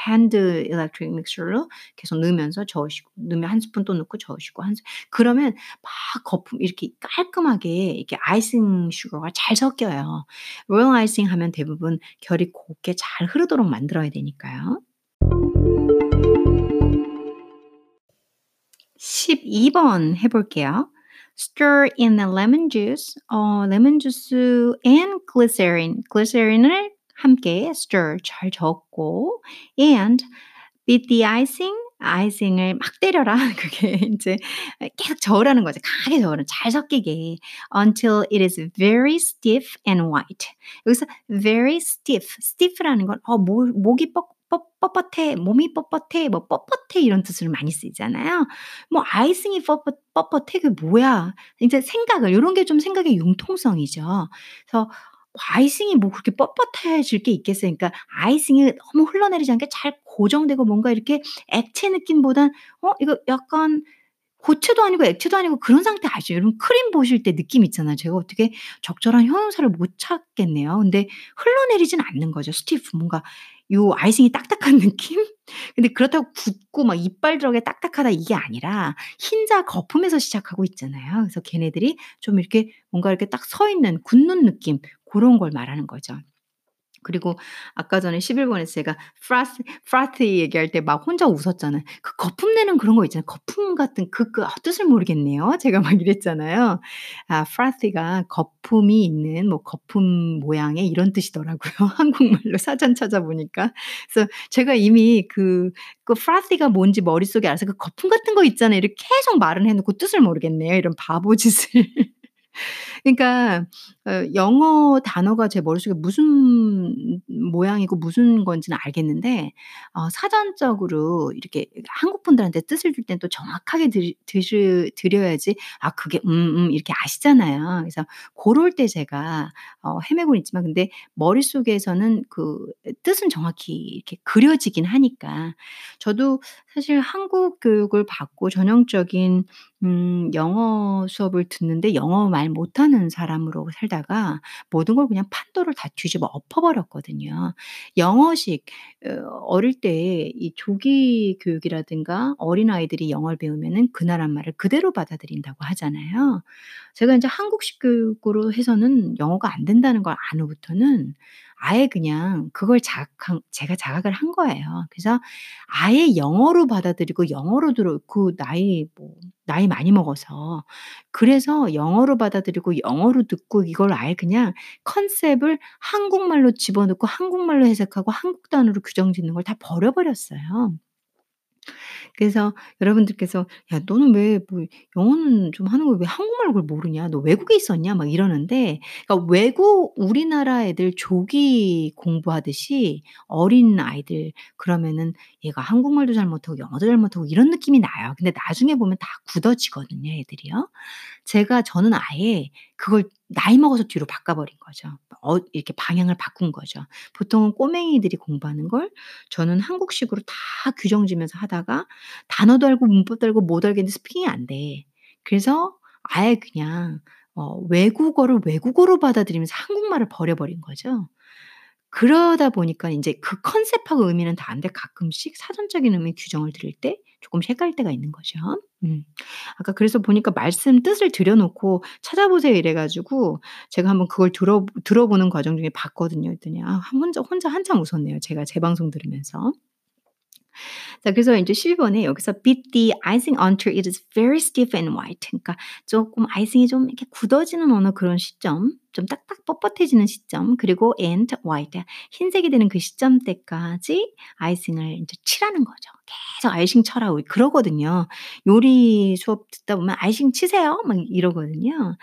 hand electric 믹서로 계속 넣으면서 저으시고 넣으면 한 스푼 또 넣고 저으시고 한 그러면 막 거품 이렇게 깔끔하게 이렇게 icing sugar가 잘 섞여요. royal icing 하면 대부분 결이 곱게 잘 흐르도록 만들어야 되니까요. 12번 해볼게요. Stir in the lemon juice. 어, 레몬 주스 and glycerin. glycerin을 함께 stir 잘 저었고 and beat the icing. 아이싱을 막 때려라. 그게 인제 계속 저으라는 거죠. 강하게 저으라. 잘 섞이게. until it is very stiff and white. 여기서 very stiff. stiff라는 건 어, 목, 목이 뻑 뻣, 뻣뻣해, 몸이 뻣뻣해, 뭐 뻣뻣해 이런 뜻으로 많이 쓰이잖아요. 뭐 아이싱이 뻣뻣, 뻣뻣해 그게 뭐야? 이제 생각을 요런 게 좀 생각의 융통성이죠. 그래서 아이싱이 뭐 그렇게 뻣뻣해질 게 있겠어요. 그러니까 아이싱이 너무 흘러내리지 않게 잘 고정되고 뭔가 이렇게 액체 느낌보단 어 이거 약간 고체도 아니고 액체도 아니고 그런 상태 아시죠? 여러분 크림 보실 때 느낌 있잖아요. 제가 어떻게 적절한 형용사를 못 찾겠네요. 근데 흘러내리진 않는 거죠. stiff 뭔가 요 아이싱이 딱딱한 느낌? 근데 그렇다고 굳고 막 이빨 들어가게 딱딱하다 이게 아니라 흰자 거품에서 시작하고 있잖아요. 그래서 걔네들이 좀 이렇게 뭔가 이렇게 딱 서 있는 굳는 느낌 고런 걸 말하는 거죠. 그리고 아까 전에 11번에서 제가 froth frothy 얘기할 때 막 혼자 웃었잖아요. 그 거품 내는 그런 거 있잖아요. 거품 같은 그, 그 아, 뜻을 모르겠네요. 제가 막 이랬잖아요. 아, frothy가 거품이 있는 뭐 거품 모양의 이런 뜻이더라고요. 한국말로 사전 찾아보니까. 그래서 제가 이미 그, 그 frothy가 뭔지 머릿속에 알아서 그 거품 같은 거 있잖아요. 이렇게 계속 말을 해놓고 뜻을 모르겠네요. 이런 바보 짓을. 그러니까 어 영어 단어가 제 머릿속에 무슨 모양이고 무슨 건지는 알겠는데 어 사전적으로 이렇게 한국 분들한테 뜻을 줄 땐 또 정확하게 들 드실 드려야지 아 그게 음음 이렇게 아시잖아요. 그래서 고럴 때 제가 어 헤매고는 있지만 근데 머릿속에서는 그 뜻은 정확히 이렇게 그려지긴 하니까 저도 사실 한국 교육을 받고 전형적인 음 영어 수업을 듣는데 영어 말 못하는 사람으로 살다가 모든 걸 그냥 판도를 다 뒤집어 엎어 버렸거든요. 영어식 어 어릴 때 이 조기 교육이라든가 어린 아이들이 영어를 배우면은 그 나라 말을 그대로 받아들인다고 하잖아요. 제가 인제 한국식 교육으로 해서는 영어가 안 된다는 걸 안 후부터는 아예 그냥 그걸 자각한 제가 자각을 한 거예요. 그래서 아예 영어로 받아들이고 영어로 들어 그 나이 뭐 나이 많이 먹어서 그래서 영어로 받아들이고 영어로 듣고 이걸 아예 그냥 컨셉을 한국말로 집어넣고 한국말로 해석하고 한국 단어로 규정 짓는 걸 다 버려 버렸어요. 그래서 여러분들께서 "야 너는 왜 뭐 영어는 좀 하는 걸 왜 한국말로 그걸 모르냐? 너 외국에 있었냐?" 막 이러는데 그러니까 외국 우리나라 애들 조기 공부하듯이 어린 아이들 그러면은 얘가 한국말도 잘 못하고 영어도 잘 못하고 이런 느낌이 나요. 근데 나중에 보면 다 굳어지거든요 애들이요. 제가 저는 아예 그걸 나이 먹어서 뒤로 바꿔 버린 거죠. 어 이렇게 방향을 바꾼 거죠. 보통은 꼬맹이들이 공부하는 걸 저는 한국식으로 다 규정 지면서 하다가 단어도 알고 문법도 알고 못 알겠는데 스피킹이 안 돼. 그래서 아예 그냥 어 외국어를 외국어로 받아들이면서 한국말을 버려 버린 거죠. 그러다 보니까 인제 그 컨셉하고 의미는 다른데 가끔씩 사전적인 의미 규정을 들을 때 조금 헷갈릴 때가 있는 거죠. 음. 아까 그래서 보니까 말씀 뜻을 들여 놓고 찾아보세요 이래 가지고 제가 한번 그걸 들어 들어보는 과정 중에 봤거든요. 그랬더니 아 혼자 혼자 한참 웃었네요 제가 제 방송 들으면서. 자 그래서 인제 12 번에 여기서 beat the icing until it is very stiff and white 그러니까 쪼끔 아이싱이 좀 이렇게 굳어지는 어느 그런 시점, 좀 딱딱 뻣뻣해지는 시점 그리고 and white 흰색이 되는 그 시점 때까지 아이싱을 인제 칠하는 거죠. 계속 "아이싱 쳐라." 우리 그러거든요. 요리 수업 듣다 보면 "아이싱 치세요." 막 이러거든요.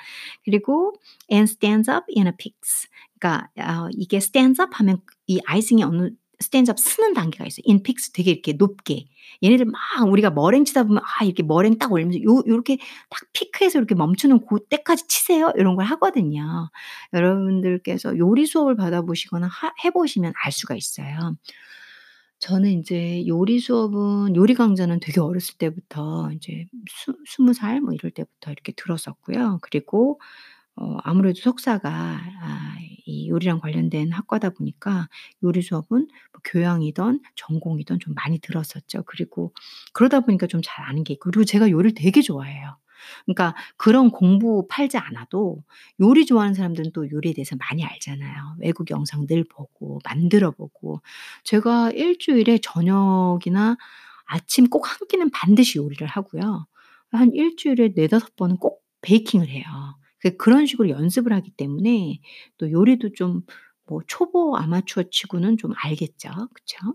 그리고 and stands up in a peaks 그러니까 어 이게 stands up 하면 이 아이싱이 어느 stand up 쓰는 단계가 있어요. in peaks 되게 이렇게 높게. 얘네들 막 우리가 머랭 치다 보면 아 이렇게 머랭 딱 올리면서 요 요렇게 딱 피크해서 이렇게 멈추는 고때까지 치세요. 요런 걸 하거든요. 여러분들께서 요리 수업을 받아보시거나 하 해 보시면 알 수가 있어요. 저는 인제 요리 수업은 요리 강좌는 되게 어렸을 때부터 인제 스 20살 뭐 이럴 때부터 이렇게 들었었고요. 그리고 어 아무래도 석사가 아 이 요리랑 관련된 학과다 보니까 요리 수업은 뭐 교양이든 전공이든 좀 많이 들었었죠. 그리고 그러다 보니까 좀 잘 아는 게 있고 그리고 제가 요리를 되게 좋아해요. 그러니까 그런 공부 팔지 않아도 요리 좋아하는 사람들은 또 요리에 대해서 많이 알잖아요. 외국 영상 늘 보고 만들어 보고. 제가 일 주일에 저녁이나 아침 꼭 한 끼는 반드시 요리를 하고요. 한 일 주일에 4-5 번은 꼭 베이킹을 해요. 그 그런 식으로 연습을 하기 때문에 또 요리도 좀 뭐 초보 아마추어 치고는 좀 알겠죠. 그쵸?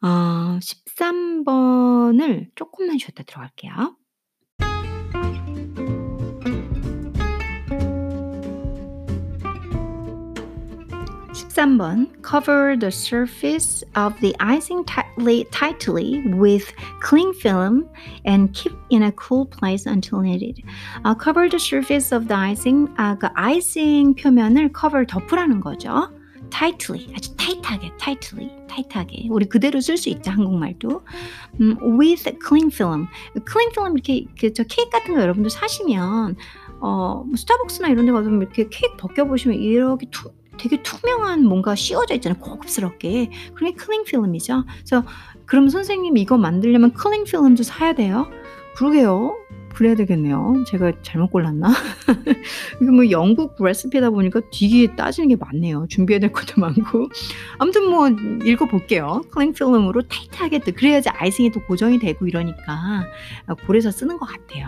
어 13 번을 쪼끔만 쉬었다 들어갈게요. 13번 Cover the surface of the icing tightly, tightly with cling film and keep in a cool place until needed. 아, cover the surface of the icing. 아, 그 아이싱 표면을 cover 덮으라는 거죠. tightly 아주 타이트하게 tightly 타이트하게 우리 그대로 쓸 수 있죠 한국말도 음, with cling film cling film 이렇게 그저 케이크 같은 거 여러분들 사시면 어, 뭐 스타벅스나 이런 데 가서 이렇게 케이크 벗겨보시면 이렇게 투, 되게 투명한 뭔가 씌워져 있잖아요. 고급스럽게. 그게 cling film이죠. 그래서 그럼 선생님 이거 만들려면 cling film도 사야 돼요? 그러게요. 그래야 되겠네요. 제가 잘못 골랐나? 이게 뭐 영국 레시피다 보니까 되게 따지는 게 많네요. 준비해야 될 것도 많고. 아무튼 뭐 읽어볼게요. 클링 필름으로 타이트하게 그래야지 아이싱이 또 고정이 되고 이러니까 고래서 쓰는 것 같아요.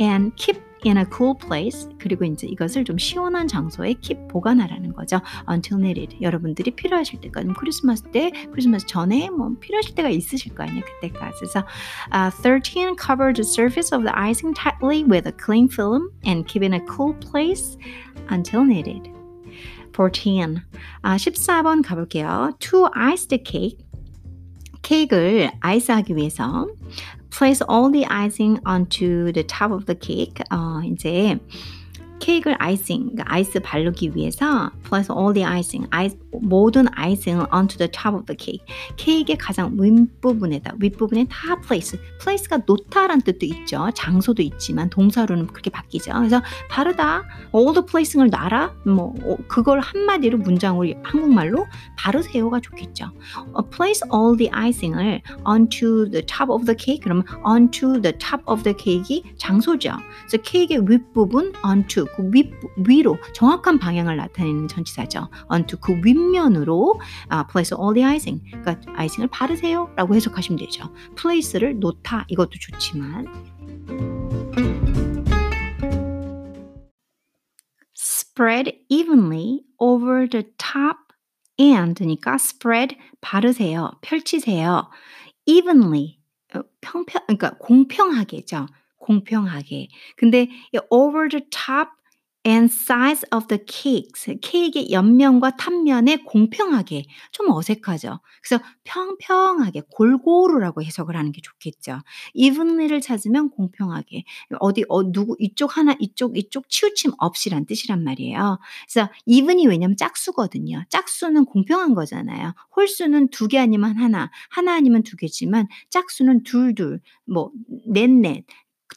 And keep in a cool place 그리고 이제 이것을 좀 시원한 장소에 keep 보관하라는 거죠. until needed. 여러분들이 필요하실 때까지 크리스마스 때 크리스마스 전에 뭐 필요하실 때가 있으실 거 아니에요. 그때까지. 그래서 uh, 13 cover the surface of the icing tightly with a cling film and keep in a cool place until needed. 14. 아, 14번 가볼게요. To ice the cake. 케이크를 아이스하기 위해서 place all the icing onto the top of the cake. 어, 이제 케이크를 아이싱, 그러니까 아이스 바르기 위해서 place all the icing, 아이스, 모든 아이싱을 onto the top of the cake. 케이크의 가장 윗부분에다, 윗부분에 다 place. place가 놓다란 뜻도 있죠. 장소도 있지만 동사로는 그렇게 바뀌죠. 그래서 바르다, all the placing을 놔라, 뭐 그걸 한마디로 문장으로 한국말로 바르세요가 좋겠죠. place all the icing을 onto the top of the cake. 그러면 onto the top of the cake이 장소죠. 그래서 케이크의 윗부분 onto 그 위, 위로 정확한 방향을 나타내는 전치사죠. onto 그 윗 면으로 아, place all the icing. 그러니까 아이싱을 바르세요 라고 해석하시면 되죠. place를 놓다 이것도 좋지만 spread evenly over the top and니까 spread 바르세요. 펼치세요. evenly 평평 그러니까 공평하게죠. 공평하게. 근데 over the top and size of the cakes. 케이크의 옆면과 탑면에 공평하게 좀 어색하죠. 그래서 평평하게 골고루라고 해석을 하는 게 좋겠죠. evenly를 찾으면 공평하게 어디 어 누구 이쪽 하나 이쪽 이쪽 치우침 없이란 뜻이란 말이에요. 그래서 even이 왜냐면 짝수거든요. 짝수는 공평한 거잖아요. 홀수는 두 개 아니면 하나, 하나 아니면 두 개지만 짝수는 둘둘, 뭐 넷넷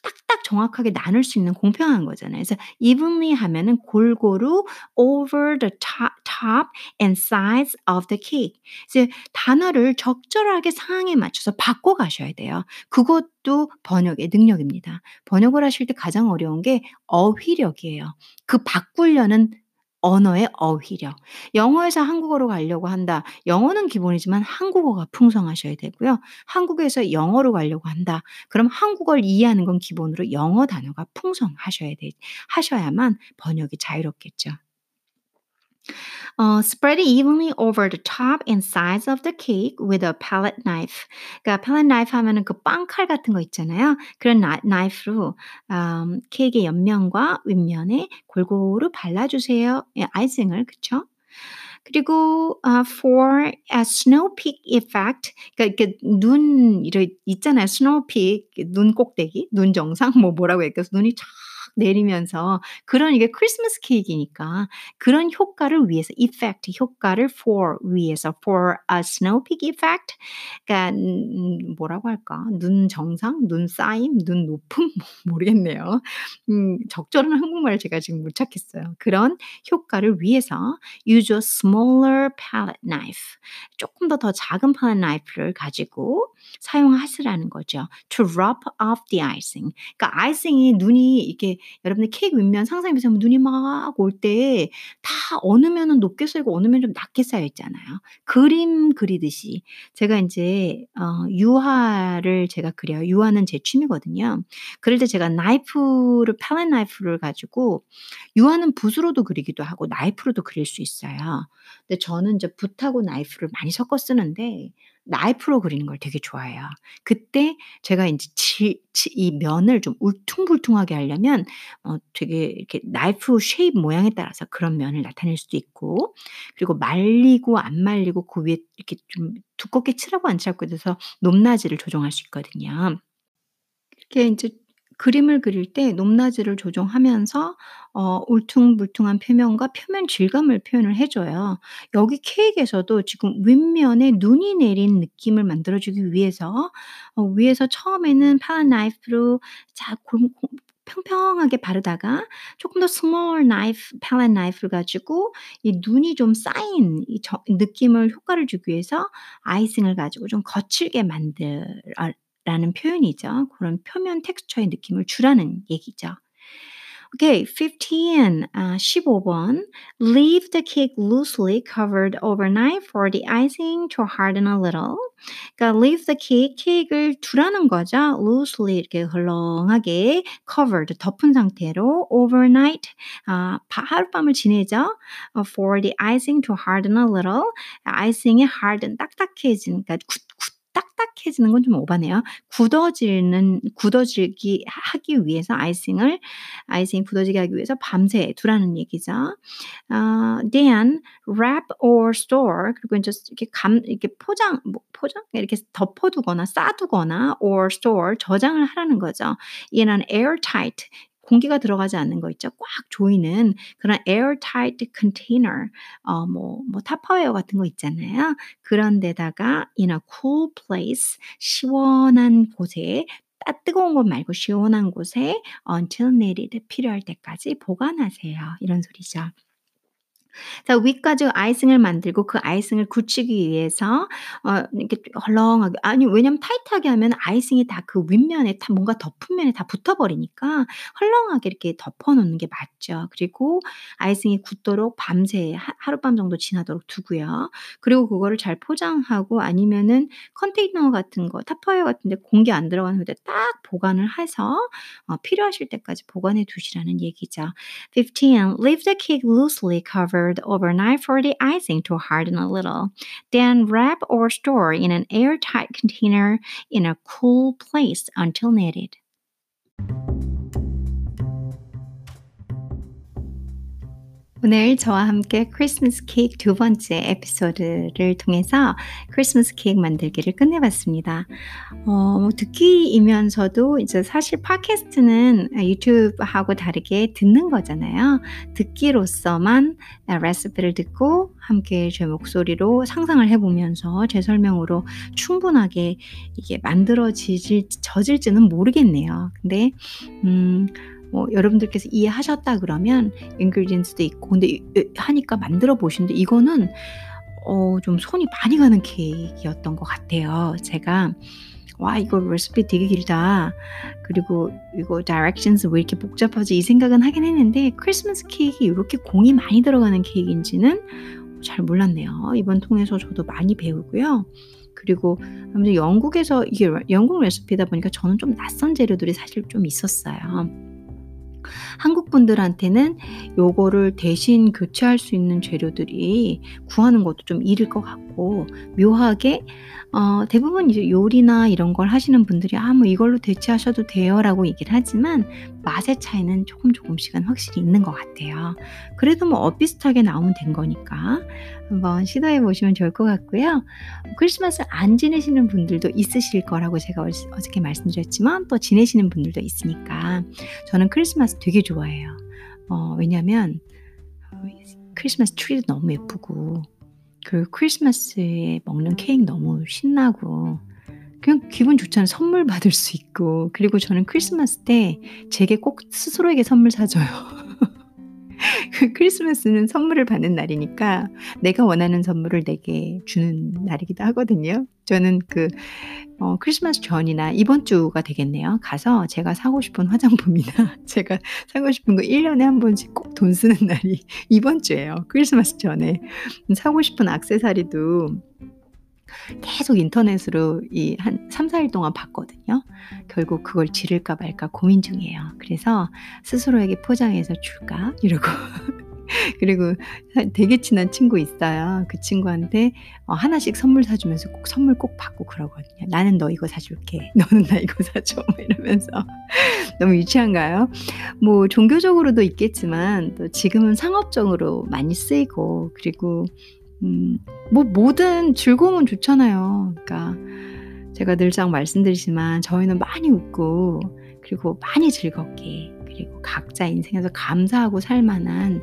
딱딱 정확하게 나눌 수 있는 공평한 거잖아요. 그래서 evenly 하면은 골고루 over the top, top and sides of the cake. 이제 단어를 적절하게 상황에 맞춰서 바꿔 가셔야 돼요. 그것도 번역의 능력입니다. 번역을 하실 때 가장 어려운 게 어휘력이에요. 그 바꾸려는 언어의 어휘력. 영어에서 한국어로 가려고 한다. 영어는 기본이지만 한국어가 풍성하셔야 되고요. 한국에서 영어로 가려고 한다. 그럼 한국어를 이해하는 건 기본으로 영어 단어가 풍성하셔야 돼. 하셔야만 번역이 자유롭겠죠. 어, spread evenly over the top and sides of the cake with a palette knife. 그러니까 palette knife 하면은 그 빵칼 같은 거 있잖아요. 그런 나, knife로 음, 케이크의 옆면과 윗면에 골고루 발라주세요. 예, 아이싱을 그쵸? 그리고 uh, for a snow peak effect, 그러니까 눈 이런 있잖아요. snow peak 눈 꼭대기, 눈 정상 뭐 뭐라고 할까요? 눈이 쫙 내리면서 그런 이게 크리스마스 케이크니까 그런 효과를 위해서 effect 효과를 for 위해서 for a snow peak effect. 그러니까 음, 뭐라고 할까? 눈 정상 눈 쌓임 눈 높음? 모르겠네요. 음, 적절한 한국말을 제가 지금 못 찾겠어요. 그런 효과를 위해서 use a smaller palette knife. 조금 더 더 작은 palette knife를 가지고 사용하시라는 거죠. To rub off the icing. 그러니까 아이싱이 눈이 이렇게 여러분들 케이크 윗면 상상해 보세요. 눈이 막 올 때 다 어느 면은 높게 쌓이고 어느 면은 좀 낮게 쌓여 있잖아요. 그림 그리듯이 제가 인제 어 유화를 제가 그려요. 유화는 제 취미거든요. 그럴 때 제가 나이프를 팔렛 나이프를 가지고 유화는 붓으로도 그리기도 하고 나이프로도 그릴 수 있어요. 근데 저는 인제 붓하고 나이프를 많이 섞어 쓰는데 나이프로 그리는 걸 되게 좋아해요. 그때 제가 인제 지 지 이 면을 좀 울퉁불퉁하게 하려면 어 되게 이렇게 나이프 shape 모양에 따라서 그런 면을 나타낼 수도 있고 그리고 말리고 안 말리고 그 위에 이렇게 좀 두껍게 칠하고 안 칠하고에 대해서 높낮이를 조정할 수 있거든요. 이렇게 인제 그림을 그릴 때 높낮이를 조정하면서 어 울퉁불퉁한 표면과 표면 질감을 표현을 해 줘요. 여기 케이크에서도 지금 윗면에 눈이 내린 느낌을 만들어 주기 위해서 어 위에서 처음에는 팔렛 나이프로 자 골 고 평평하게 바르다가 쪼끔 더 small 나이프 팔렛 나이프를 가지고 이 눈이 좀 쌓인 이 저 느낌을 효과를 주기 위해서 아이싱을 가지고 좀 거칠게 만들 어 라는 표현이죠. 그런 표면 텍스처의 느낌을 주라는 얘기죠. Okay, 15. 아 15번. Leave the cake loosely covered overnight for the icing to harden a little. 그러니까 leave the cake, 케이크를 두라는 거죠. loosely 이렇게 헐렁하게 covered 덮은 상태로 overnight 아 하룻밤을 지내죠. for the icing to harden a little. 아이싱이 harden 딱딱해지는 그러니까 굳 굳 딱딱해지는 건 좀 오바네요. 굳어지는 굳어지기 하기 위해서 아이싱을 아이싱이 굳어지게 하기 위해서 밤새 두라는 얘기죠. 어 then wrap or store 그리고 인제 이렇게 감 이렇게 포장 뭐 포장? 이렇게 덮어 두거나 싸 두거나 or store 저장을 하라는 거죠. in an airtight 공기가 들어가지 않는 거 있죠. 꽉 조이는 그런 airtight container 어 뭐 뭐 타파웨어 같은 거 있잖아요. 그런 데다가 in a cool place 시원한 곳에 따 뜨거운 곳 말고 시원한 곳에 until needed 필요할 때까지 보관하세요. 이런 소리죠. 자 위까지 아이싱을 만들고 그 아이싱을 굳히기 위해서 어 이렇게 헐렁하게 아니 왜냐면 타이트하게 하면 아이싱이 다 그 윗면에 다 뭔가 덮은 면에 다 붙어 버리니까 헐렁하게 이렇게 덮어 놓는 게 맞죠. 그리고 아이싱이 굳도록 밤새 하 하룻밤 정도 지나도록 두고요. 그리고 그거를 잘 포장하고 아니면은 컨테이너 같은 거 타퍼웨어 같은 데 공기 안 들어가는 데딱 보관을 해서 어 필요하실 때까지 보관해 두시라는 얘기죠. 15. Leave the cake loosely covered overnight for the icing to harden a little. Then wrap or store in an airtight container in a cool place until needed. 오늘 저와 함께 크리스마스 케이크 두 번째 에피소드를 통해서 크리스마스 케이크 만들기를 끝내봤습니다. 어, 뭐 듣기이면서도 이제 사실 팟캐스트는 유튜브하고 다르게 듣는 거잖아요. 듣기로서만 레시피를 듣고 함께 제 목소리로 상상을 해보면서 제 설명으로 충분하게 이게 만들어지질, 져질지는 모르겠네요. 근데, 음, 뭐 여러분들께서 이해하셨다 그러면 인그리디언스도 있고 근데 하니까 만들어 보시는데 이거는 어 좀 손이 많이 가는 케이크였던 것 같아요. 제가 와 이거 레시피 되게 길다. 그리고 이거 directions 왜 이렇게 복잡하지 이 생각은 하긴 했는데 크리스마스 케이크 이렇게 공이 많이 들어가는 케이크인지는 잘 몰랐네요. 이번 통해서 저도 많이 배우고요. 그리고 아무튼 영국에서 이게 영국 레시피다 보니까 저는 좀 낯선 재료들이 사실 좀 있었어요. 한국 분들한테는 요거를 대신 교체할 수 있는 재료들이 구하는 것도 좀 일일 것 같고 묘하게 어 대부분 이제 요리나 이런 걸 하시는 분들이 "아 뭐 이걸로 대체하셔도 돼요."라고 얘기를 하지만 맛의 차이는 조금 조금씩은 확실히 있는 것 같아요. 그래도 뭐 엇비슷하게 나오면 된 거니까 한번 시도해 보시면 좋을 것 같고요. 크리스마스 안 지내시는 분들도 있으실 거라고 제가 얼 어저께 말씀드렸지만 또 지내시는 분들도 있으니까 저는 크리스마스 되게 좋아해요. 어 왜냐면 어 크리스마스 트리도 너무 예쁘고 그 크리스마스에 먹는 케이크 너무 신나고 그냥 기분 좋잖아요. 선물 받을 수 있고. 그리고 저는 크리스마스 때 제게 꼭 스스로에게 선물 사줘요. 그 크리스마스는 선물을 받는 날이니까 내가 원하는 선물을 내게 주는 날이기도 하거든요. 저는 그 어, 크리스마스 전이나 이번 주가 되겠네요. 가서 제가 사고 싶은 화장품이나 제가 사고 싶은 거 1년에 한 번씩 꼭 돈 쓰는 날이 이번 주예요. 크리스마스 전에. 사고 싶은 악세사리도 계속 인터넷으로 이 한 3, 4일 동안 봤거든요. 결국 그걸 지를까 말까 고민 중이에요. 그래서 스스로에게 포장해서 줄까? 이러고 그리고 되게 친한 친구 있어요. 그 친구한테 어, 하나씩 선물 사주면서 꼭 선물 꼭 받고 그러거든요. 나는 너 이거 사줄게. 너는 나 이거 사줘. 뭐 이러면서 너무 유치한가요? 뭐 종교적으로도 있겠지만 또 지금은 상업적으로 많이 쓰이고 그리고 음, 뭐 뭐든 즐거움은 좋잖아요. 그러니까 제가 늘상 말씀드리지만 저희는 많이 웃고 그리고 많이 즐겁게 그리고 각자 인생에서 감사하고 살 만한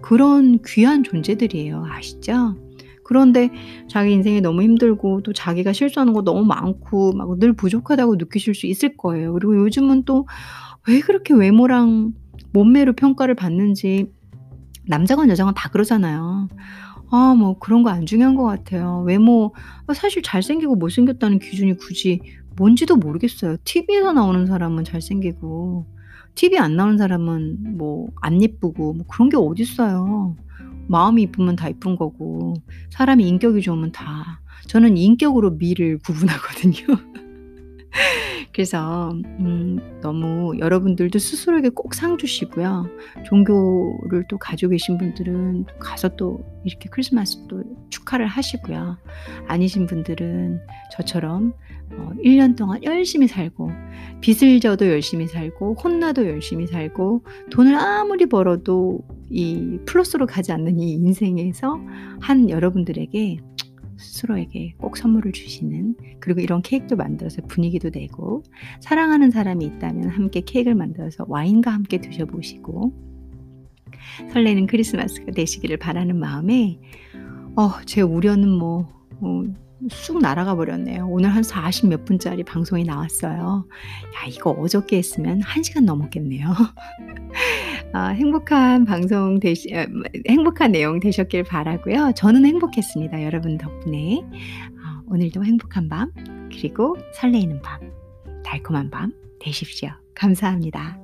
그런 귀한 존재들이에요. 아시죠? 그런데 자기 인생이 너무 힘들고 또 자기가 실수하는 거 너무 많고 막 늘 부족하다고 느끼실 수 있을 거예요. 그리고 요즘은 또 왜 그렇게 외모랑 몸매로 평가를 받는지 남자건 여자건 다 그러잖아요. 아, 뭐 그런 거 안 중요한 것 같아요. 외모, 사실 잘생기고 못생겼다는 기준이 굳이 뭔지도 모르겠어요. TV에서 나오는 사람은 잘생기고, TV 안 나오는 사람은 뭐 안 예쁘고 뭐 그런 게 어딨어요. 마음이 이쁘면 다 이쁜 거고 사람이 인격이 좋으면 다 저는 인격으로 미를 구분하거든요. 그래서 음 너무 여러분들도 스스로에게 꼭 상 주시고요. 종교를 또 가지고 계신 분들은 가서 또 이렇게 크리스마스 또 축하를 하시고요. 아니신 분들은 저처럼 어 1년 동안 열심히 살고 빚을 져도 열심히 살고 혼나도 열심히 살고 돈을 아무리 벌어도 이 플러스로 가지 않는 이 인생에서 한 여러분들에게 스스로에게 꼭 선물을 주시는 그리고 이런 케이크도 만들어서 분위기도 내고 사랑하는 사람이 있다면 함께 케이크를 만들어서 와인과 함께 드셔보시고 설레는 크리스마스가 되시기를 바라는 마음에 어, 제 우려는 뭐 어, 쑥 날아가 버렸네요. 오늘 한 40 몇 분짜리 방송이 나왔어요. 야, 이거 어저께 했으면 1시간 넘었겠네요. 아, 행복한 방송 되시, 아, 행복한 내용 되셨길 바라고요. 저는 행복했습니다. 여러분 덕분에. 아, 오늘도 행복한 밤, 그리고 설레이는 밤, 달콤한 밤 되십시오. 감사합니다.